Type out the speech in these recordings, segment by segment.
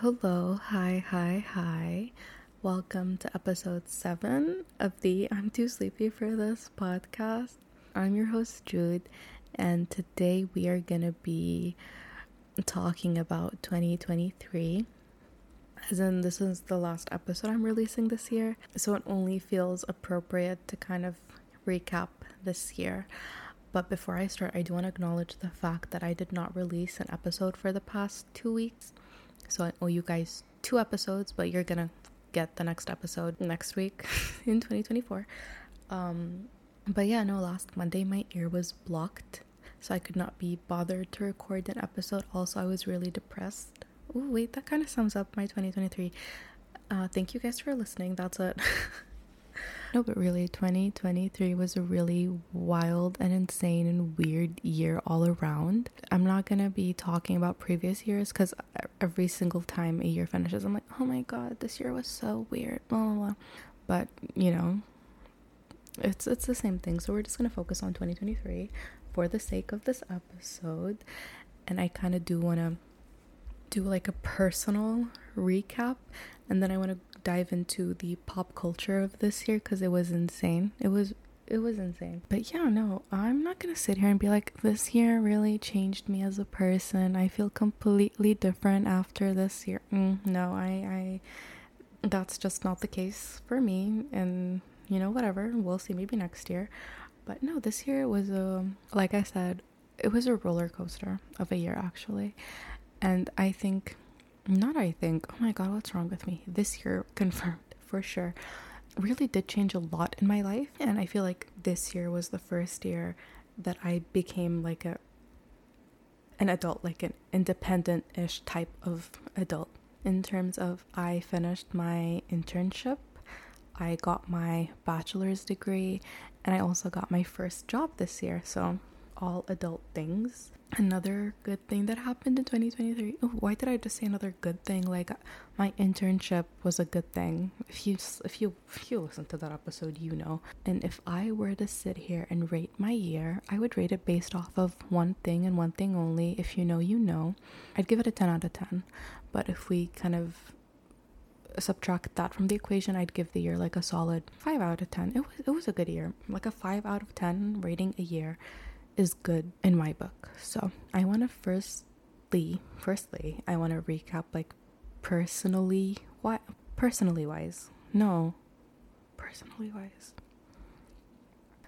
hello, hi, hi, hi. Welcome to episode 7 of the I'm Too Sleepy for This podcast. I'm your host, Jude, and today we are going to be talking about 2023. As in, this is the last episode I'm releasing this year, so it only feels appropriate to kind of recap this year. But before I start, I do want to acknowledge the fact that I did not release an episode for the past two weeks. So I owe you guys two episodes, but you're gonna get the next episode next week in 2024. Um, but yeah, no, last Monday my ear was blocked, so I could not be bothered to record an episode. Also, I was really depressed. Oh, wait, that kind of sums up my 2023. Uh, thank you guys for listening. That's it. No, but really, 2023 was a really wild and insane and weird year all around. I'm not gonna be talking about previous years because every single time a year finishes, I'm like, oh my god, this year was so weird, blah blah blah. But you know, it's it's the same thing. So we're just gonna focus on 2023 for the sake of this episode, and I kind of do want to do like a personal recap, and then I want to dive into the pop culture of this year because it was insane. It was it was insane. But yeah, no, I'm not gonna sit here and be like, this year really changed me as a person. I feel completely different after this year. Mm, no, I, I, that's just not the case for me. And you know, whatever, we'll see. Maybe next year. But no, this year was a, like I said, it was a roller coaster of a year actually, and I think not I think, oh my god, what's wrong with me? This year confirmed for sure really did change a lot in my life and I feel like this year was the first year that I became like a an adult, like an independent-ish type of adult in terms of I finished my internship, I got my bachelor's degree, and I also got my first job this year. So all adult things another good thing that happened in 2023 oh, why did i just say another good thing? Like uh, my internship was a good thing. If you if you if you listen to that episode you know. And if i were to sit here and rate my year i would rate it based off of one thing and one thing only. If you know you know. I'd give it a 10 out of 10 but if we kind of subtract that from the equation i'd give the year like a solid 5 out of 10 it was it was a good year. Like a 5 out of 10 rating a year is good in my book. So I want to firstly, firstly, I want to recap like personally, what personally wise. No, personally wise.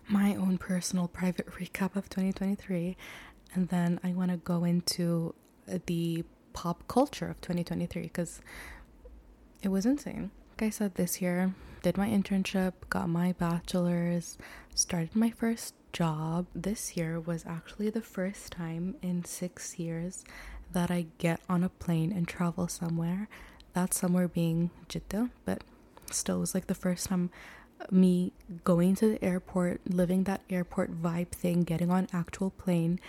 My own personal private recap of 2023, and then I want to go into uh, the pop culture of 2023 because it was insane. Like I said, this year, did my internship, got my bachelor's, started my first job this year was actually the first time in six years that I get on a plane and travel somewhere. That somewhere being Jeddah, but still, it was like the first time me going to the airport, living that airport vibe thing, getting on actual plane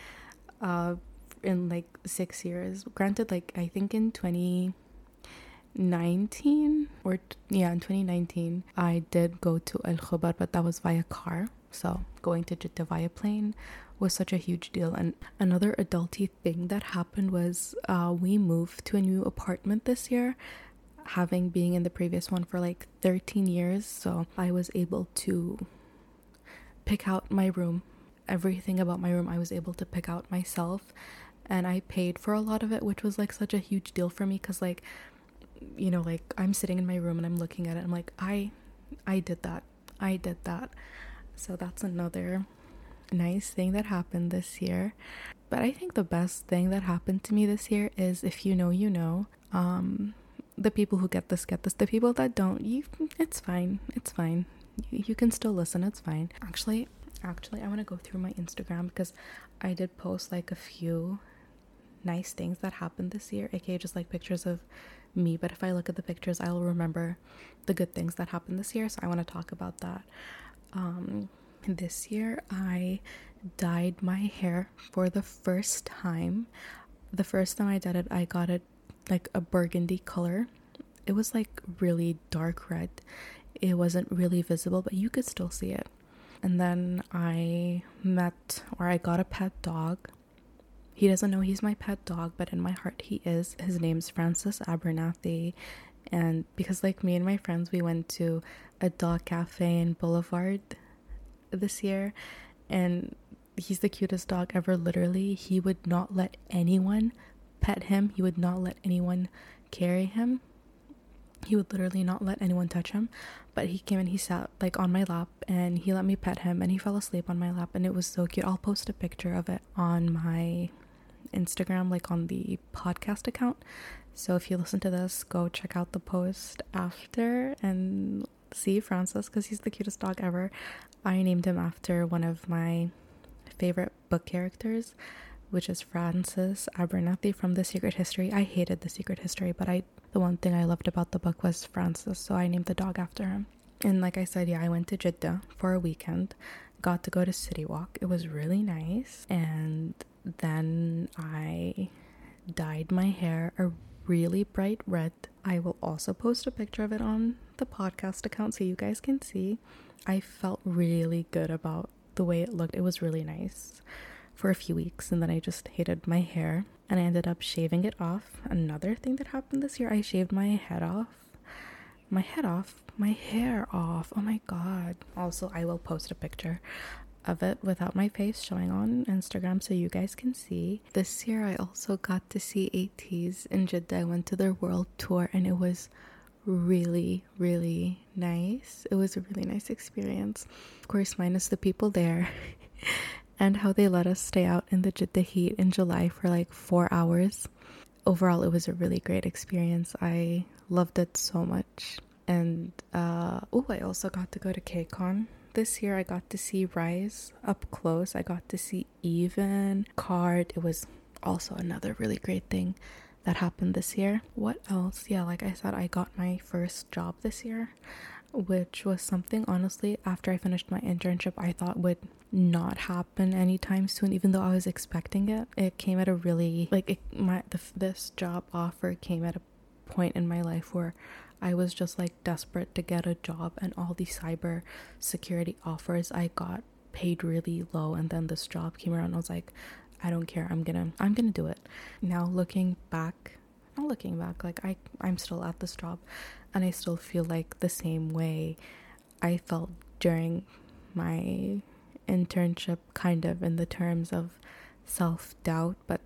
uh, in like six years. Granted, like I think in 2019 or yeah, in 2019, I did go to Al Khobar, but that was via car. So going to Jeddah via plane was such a huge deal. And another adulty thing that happened was uh, we moved to a new apartment this year, having being in the previous one for like 13 years. So I was able to pick out my room. Everything about my room I was able to pick out myself. And I paid for a lot of it, which was like such a huge deal for me because, like, you know, like I'm sitting in my room and I'm looking at it. I'm like, I, I did that. I did that. So that's another nice thing that happened this year. But I think the best thing that happened to me this year is if you know, you know. Um, the people who get this get this. The people that don't, you, it's fine. It's fine. You, you can still listen. It's fine. Actually, actually, I want to go through my Instagram because I did post like a few nice things that happened this year, aka just like pictures of me. But if I look at the pictures, I'll remember the good things that happened this year. So I want to talk about that um, this year I dyed my hair for the first time. The first time I did it, I got it like a burgundy color. It was like really dark red. It wasn't really visible, but you could still see it. And then I met or I got a pet dog. He doesn't know he's my pet dog, but in my heart he is. His name's Francis Abernathy. And because, like me and my friends, we went to a dog cafe in Boulevard this year, and he's the cutest dog ever. Literally, he would not let anyone pet him, he would not let anyone carry him. He would literally not let anyone touch him. But he came and he sat like on my lap and he let me pet him and he fell asleep on my lap and it was so cute. I'll post a picture of it on my Instagram, like on the podcast account. So if you listen to this, go check out the post after and see Francis because he's the cutest dog ever. I named him after one of my favorite book characters, which is Francis Abernathy from The Secret History. I hated The Secret History, but I the one thing I loved about the book was Francis, so I named the dog after him. And like I said, yeah, I went to Jeddah for a weekend. Got to go to City Walk. It was really nice. And then I dyed my hair a really bright red. I will also post a picture of it on the podcast account so you guys can see. I felt really good about the way it looked. It was really nice for a few weeks and then I just hated my hair and I ended up shaving it off. Another thing that happened this year, I shaved my head off. My head off, my hair off. Oh my god. Also, I will post a picture of it without my face showing on Instagram so you guys can see. This year I also got to see ATEEZ in Jeddah. I went to their world tour and it was really, really nice. It was a really nice experience. Of course, minus the people there and how they let us stay out in the Jeddah heat in July for like four hours. Overall, it was a really great experience. I loved it so much. And uh, oh, I also got to go to KCON this year I got to see RIIZE up close. I got to see EVNNE, KARD. It was also another really great thing that happened this year. What else? Yeah, like I said, I got my first job this year, which was something honestly after I finished my internship I thought would not happen anytime soon even though I was expecting it. It came at a really like it, my the, this job offer came at a point in my life where I was just like desperate to get a job, and all the cyber security offers I got paid really low. And then this job came around, I was like, I don't care. I'm gonna, I'm gonna do it. Now looking back, not looking back, like I, I'm still at this job, and I still feel like the same way I felt during my internship, kind of in the terms of self doubt, but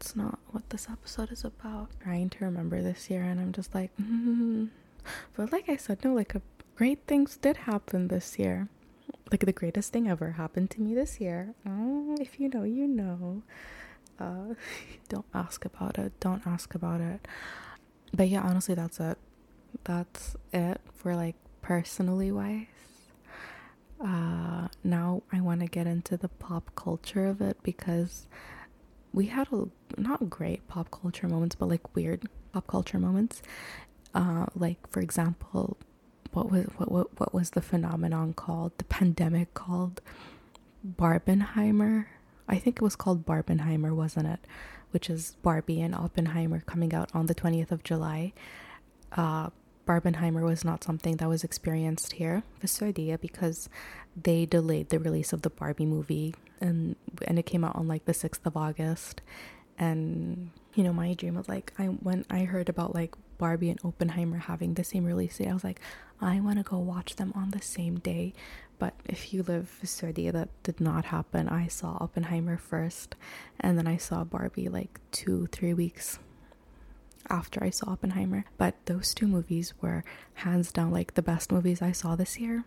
that's not what this episode is about. Trying to remember this year, and I'm just like, mm. but like I said, no, like a, great things did happen this year. Like the greatest thing ever happened to me this year. Oh, if you know, you know. Uh, don't ask about it. Don't ask about it. But yeah, honestly, that's it. That's it for like personally wise. Uh, now I want to get into the pop culture of it because we had a not great pop culture moments, but like weird pop culture moments. Uh, like for example, what was what, what what was the phenomenon called? The pandemic called Barbenheimer. I think it was called Barbenheimer, wasn't it? Which is Barbie and Oppenheimer coming out on the twentieth of July. Uh, Barbenheimer was not something that was experienced here, idea because they delayed the release of the Barbie movie and and it came out on like the 6th of August. And you know my dream was like I when I heard about like Barbie and Oppenheimer having the same release date I was like I want to go watch them on the same day. But if you live in Saudi that did not happen. I saw Oppenheimer first and then I saw Barbie like 2 3 weeks after I saw Oppenheimer but those two movies were hands down like the best movies I saw this year.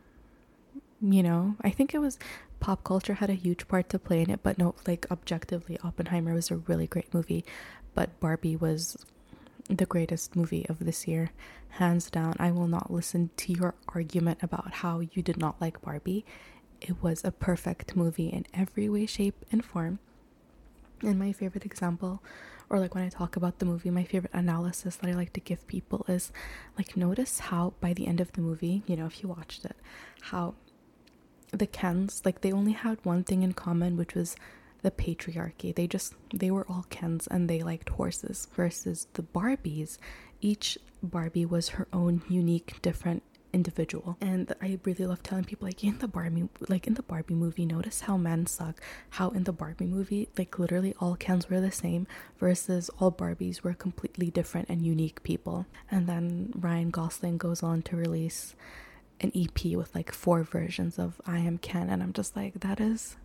You know i think it was pop culture had a huge part to play in it but no like objectively oppenheimer was a really great movie but barbie was the greatest movie of this year hands down. I will not listen to your argument about how you did not like barbie. It was a perfect movie in every way shape and form. And my favorite example or like when I talk about the movie, my favorite analysis that I like to give people is like notice how by the end of the movie, you know, if you watched it, how the Kens, like they only had one thing in common, which was the patriarchy. They just they were all Kens and they liked horses versus the Barbies. Each Barbie was her own unique, different individual. And I really love telling people like in the Barbie like in the Barbie movie, notice how men suck. How in the Barbie movie, like literally all Kens were the same versus all Barbies were completely different and unique people. And then Ryan Gosling goes on to release an EP with like four versions of I Am Ken and I'm just like that is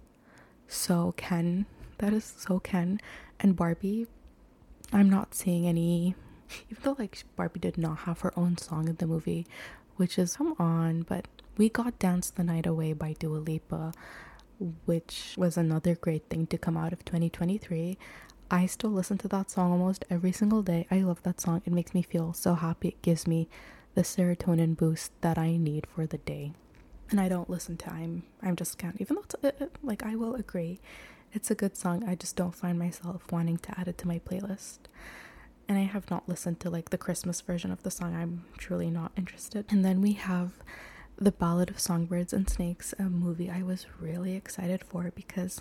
so Ken. That is so Ken. And Barbie, I'm not seeing any even though like Barbie did not have her own song in the movie, which is come on, but we got Dance the Night Away by Dua Lipa, which was another great thing to come out of 2023. I still listen to that song almost every single day. I love that song. It makes me feel so happy. It gives me the serotonin boost that I need for the day. And I don't listen to I'm I'm just can't even though it's uh, uh, like I will agree it's a good song. I just don't find myself wanting to add it to my playlist and I have not listened to like the Christmas version of the song. I'm truly not interested. And then we have The Ballad of Songbirds and Snakes, a movie I was really excited for because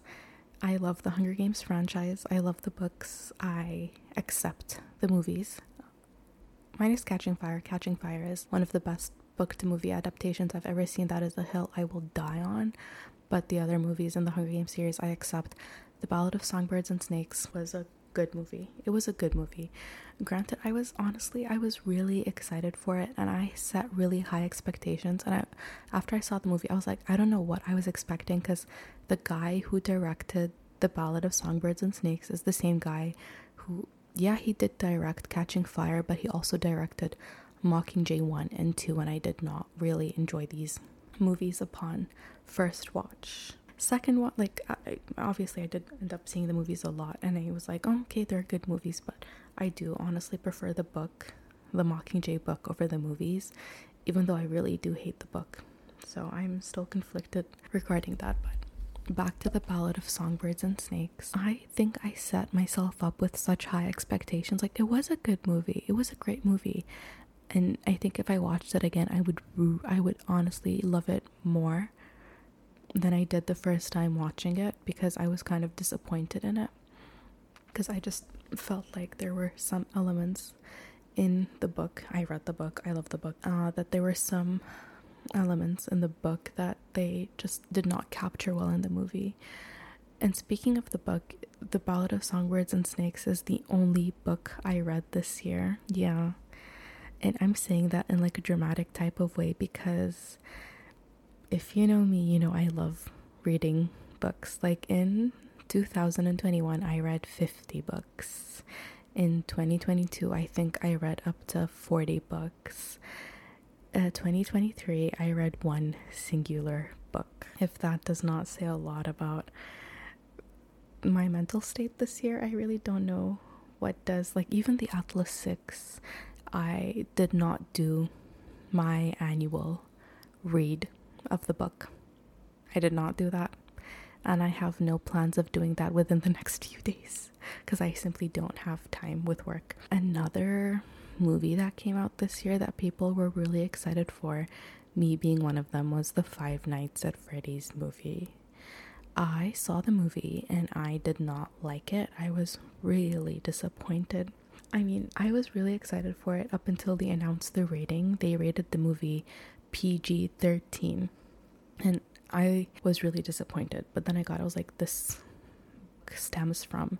I love the Hunger Games franchise. I love the books. I accept the movies. Minus Catching Fire. Catching Fire is one of the best book to movie adaptations I've ever seen. That is a hill I will die on. But the other movies in the Hunger Games series, I accept. The Ballad of Songbirds and Snakes was a good movie. It was a good movie. Granted, I was honestly I was really excited for it and I set really high expectations and I after I saw the movie I was like I don't know what I was expecting cuz the guy who directed The Ballad of Songbirds and Snakes is the same guy who yeah, he did direct Catching Fire, but he also directed Mockingjay 1 and 2 and I did not really enjoy these movies upon first watch second one like I, obviously i did end up seeing the movies a lot and i was like oh, okay they're good movies but i do honestly prefer the book the mockingjay book over the movies even though i really do hate the book. So i'm still conflicted regarding that but back to the ballad of songbirds and snakes. I think i set myself up with such high expectations. Like it was a good movie. It was a great movie. And i think if i watched it again i would i would honestly love it more than I did the first time watching it because I was kind of disappointed in it. Because I just felt like there were some elements in the book. I read the book, I love the book, uh, that there were some elements in the book that they just did not capture well in the movie. And speaking of the book, The Ballad of Songbirds and Snakes is the only book I read this year. Yeah. And I'm saying that in like a dramatic type of way because if you know me, you know I love reading books. Like in 2021, I read 50 books. In 2022, I think I read up to 40 books. Uh, 2023, I read one singular book. If that does not say a lot about my mental state this year, I really don't know what does. Like, even the Atlas 6, I did not do my annual read of the book. I did not do that. And I have no plans of doing that within the next few days because I simply don't have time with work. Another movie that came out this year that people were really excited for, me being one of them, was the Five Nights at Freddy's movie. I saw the movie and I did not like it. I was really disappointed. I mean, I was really excited for it up until they announced the rating. They rated the movie PG 13. And I was really disappointed. But then I got, I was like, this stems from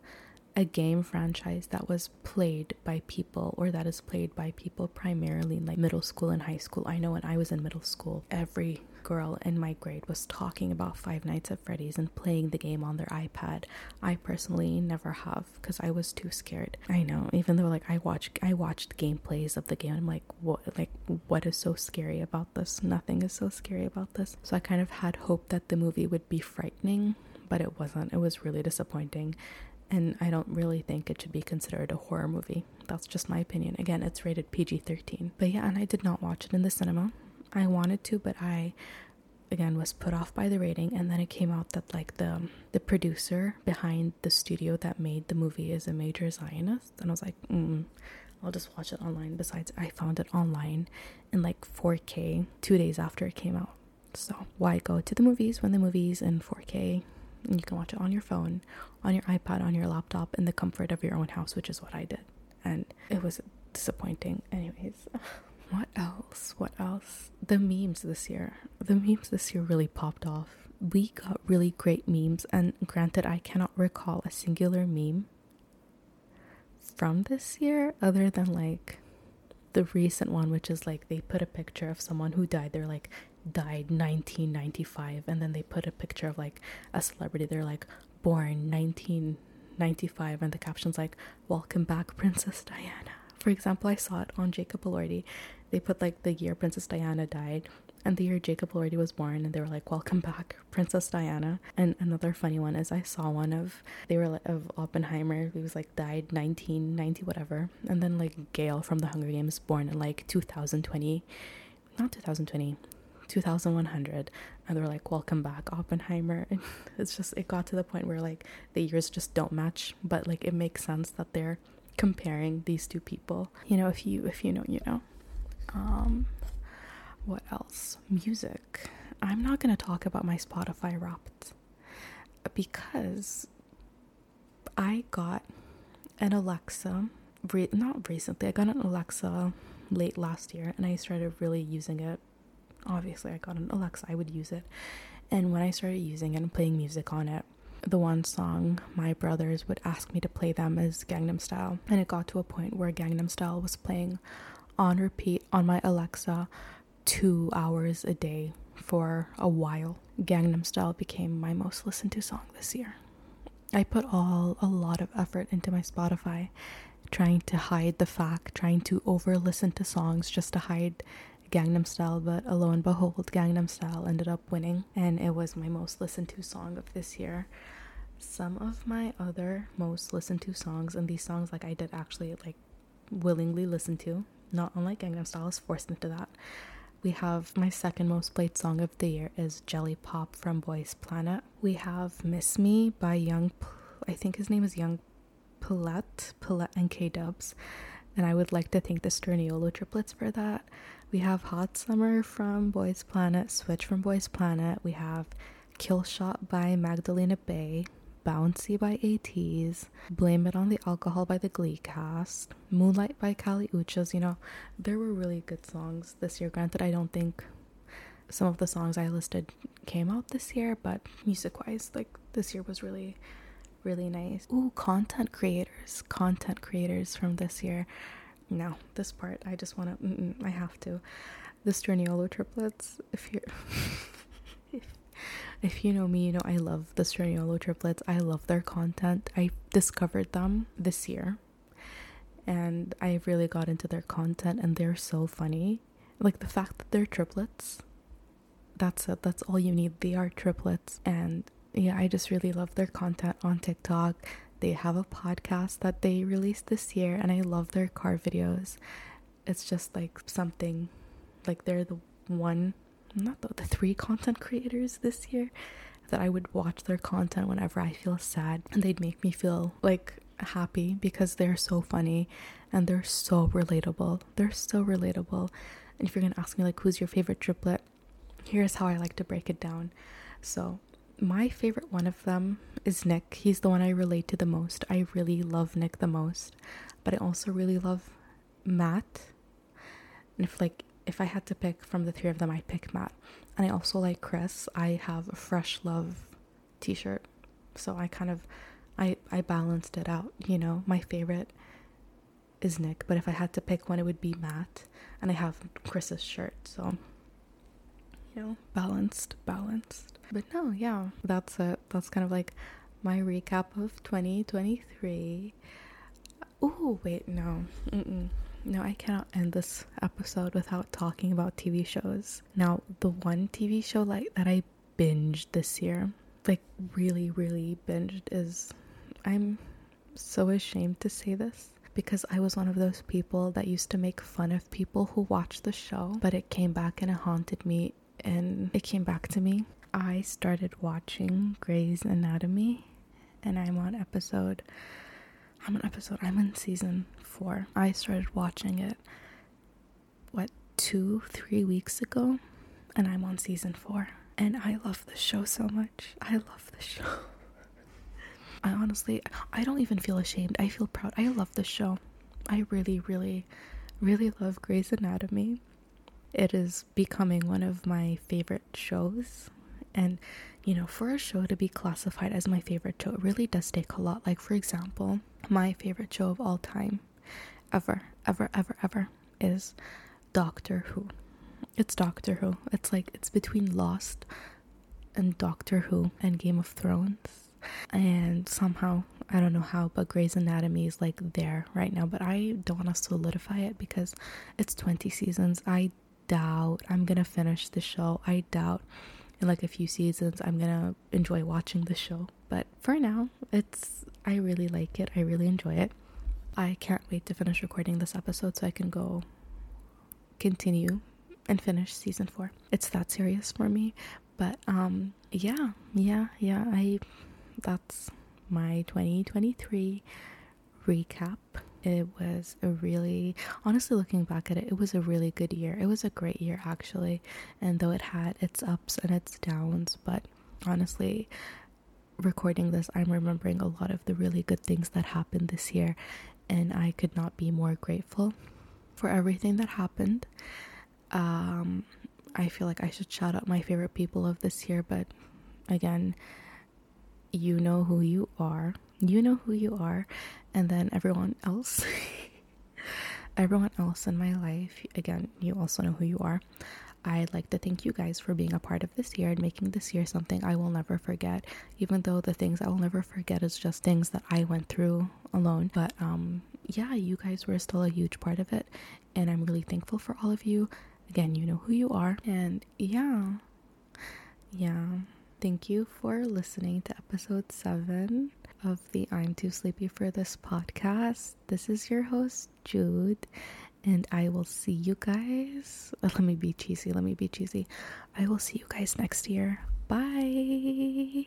a game franchise that was played by people or that is played by people primarily in like middle school and high school. I know when I was in middle school, every girl in my grade was talking about Five Nights at Freddy's and playing the game on their iPad. I personally never have because I was too scared. I know, even though like I watched I watched gameplays of the game, I'm like, what like what is so scary about this? Nothing is so scary about this. So I kind of had hope that the movie would be frightening, but it wasn't. It was really disappointing. And I don't really think it should be considered a horror movie. That's just my opinion. Again, it's rated PG 13. But yeah, and I did not watch it in the cinema. I wanted to, but I again was put off by the rating. And then it came out that like the the producer behind the studio that made the movie is a major zionist. And i was like mm, i'll just watch it online. Besides i found it online in like 4k two days after it came out. So why go to the movies when the movie's in 4k and you can watch it on your phone on your ipad on your laptop in the comfort of your own house which is what i did. And it was disappointing anyways what else? What else? The memes this year. The memes this year really popped off. We got really great memes, and granted, I cannot recall a singular meme from this year other than like the recent one, which is like they put a picture of someone who died. They're like, died 1995. And then they put a picture of like a celebrity. They're like, born 1995. And the caption's like, welcome back, Princess Diana. For example, I saw it on Jacob Elordi. They put like the year Princess Diana died and the year Jacob Elordi was born, and they were like, "Welcome back, Princess Diana." And another funny one is I saw one of they were like, of Oppenheimer, who was like died 1990 whatever, and then like Gale from the Hunger Games, born in like 2020, not 2020, 2100 and they're like welcome back oppenheimer. And it's just it got to the point where like the years just don't match but like it makes sense that they're comparing these two people. You know if you if you know you know um what else? Music. I'm not going to talk about my Spotify wrapped because I got an Alexa, re- not recently, I got an Alexa late last year and I started really using it. Obviously, I got an Alexa, I would use it. And when I started using it and playing music on it, the one song my brothers would ask me to play them is Gangnam Style. And it got to a point where Gangnam Style was playing on repeat on my Alexa two hours a day for a while. Gangnam Style became my most listened to song this year. I put all a lot of effort into my Spotify, trying to hide the fact, trying to over listen to songs just to hide Gangnam Style, but lo and behold, Gangnam Style ended up winning, and it was my most listened to song of this year. Some of my other most listened to songs, and these songs like I did actually like willingly listen to, not unlike Gangnam Style, is forced into that we have my second most played song of the year is Jelly Pop from Boys Planet. We have Miss Me by Young, I think his name is Young Paulette, Paulette and K Dubs. And I would like to thank the Sturniolo triplets for that. We have Hot Summer from Boys Planet, Switch from Boys Planet. We have Kill Shot by Magdalena Bay. Bouncy by ATEEZ, Blame It on the Alcohol by the Glee cast, Moonlight by Kali Uchis. You know, there were really good songs this year. Granted, I don't think some of the songs I listed came out this year, but music wise, like this year was really, really nice. Ooh, content creators, content creators from this year. No, this part, I just want to, I have to. The Sturniolo triplets, if you're. If you know me, you know I love the Sturniolo triplets. I love their content. I discovered them this year and I really got into their content and they're so funny. Like the fact that they're triplets. That's it. That's all you need. They are triplets and yeah, I just really love their content on TikTok. They have a podcast that they released this year and I love their car videos. It's just like something like they're the one not the, the three content creators this year that I would watch their content whenever I feel sad and they'd make me feel like happy because they're so funny and they're so relatable. They're so relatable. And if you're gonna ask me like who's your favorite triplet, here's how I like to break it down. So my favorite one of them is Nick. He's the one I relate to the most. I really love Nick the most. But I also really love Matt. And if like if I had to pick from the three of them, I'd pick Matt. And I also like Chris. I have a Fresh Love t shirt. So I kind of I I balanced it out, you know. My favorite is Nick, but if I had to pick one it would be Matt. And I have Chris's shirt, so you know, balanced, balanced. But no, yeah, that's it. That's kind of like my recap of 2023. Oh, wait, no. Mm-mm. No, I cannot end this episode without talking about TV shows. Now, the one TV show like that I binged this year, like really, really binged, is I'm so ashamed to say this because I was one of those people that used to make fun of people who watched the show, but it came back and it haunted me and it came back to me. I started watching Grey's Anatomy and I'm on episode I'm on episode I'm in season four. I started watching it, what, two, three weeks ago, and I'm on season four. And I love the show so much. I love the show. I honestly, I don't even feel ashamed. I feel proud. I love the show. I really, really, really love Grey's Anatomy. It is becoming one of my favorite shows. And, you know, for a show to be classified as my favorite show, it really does take a lot. Like, for example, my favorite show of all time, ever, ever, ever, ever, is Doctor Who. It's Doctor Who. It's like, it's between Lost and Doctor Who and Game of Thrones. And somehow, I don't know how, but Grey's Anatomy is like there right now. But I don't want to solidify it because it's 20 seasons. I doubt I'm gonna finish the show. I doubt in like a few seasons I'm gonna enjoy watching the show. But for now, it's I really like it. I really enjoy it. I can't wait to finish recording this episode so I can go continue and finish season 4. It's that serious for me. But um yeah, yeah, yeah, I that's my 2023 recap. It was a really, honestly, looking back at it, it was a really good year. It was a great year, actually. And though it had its ups and its downs, but honestly, recording this, I'm remembering a lot of the really good things that happened this year. And I could not be more grateful for everything that happened. Um, I feel like I should shout out my favorite people of this year, but again, you know who you are. You know who you are. And then everyone else, everyone else in my life, again, you also know who you are. I'd like to thank you guys for being a part of this year and making this year something I will never forget. Even though the things I will never forget is just things that I went through alone. But um yeah, you guys were still a huge part of it and I'm really thankful for all of you. Again, you know who you are and yeah. Yeah. Thank you for listening to episode 7 of the I'm Too Sleepy for This podcast. This is your host, Jude, and I will see you guys. Let me be cheesy. Let me be cheesy. I will see you guys next year. Bye.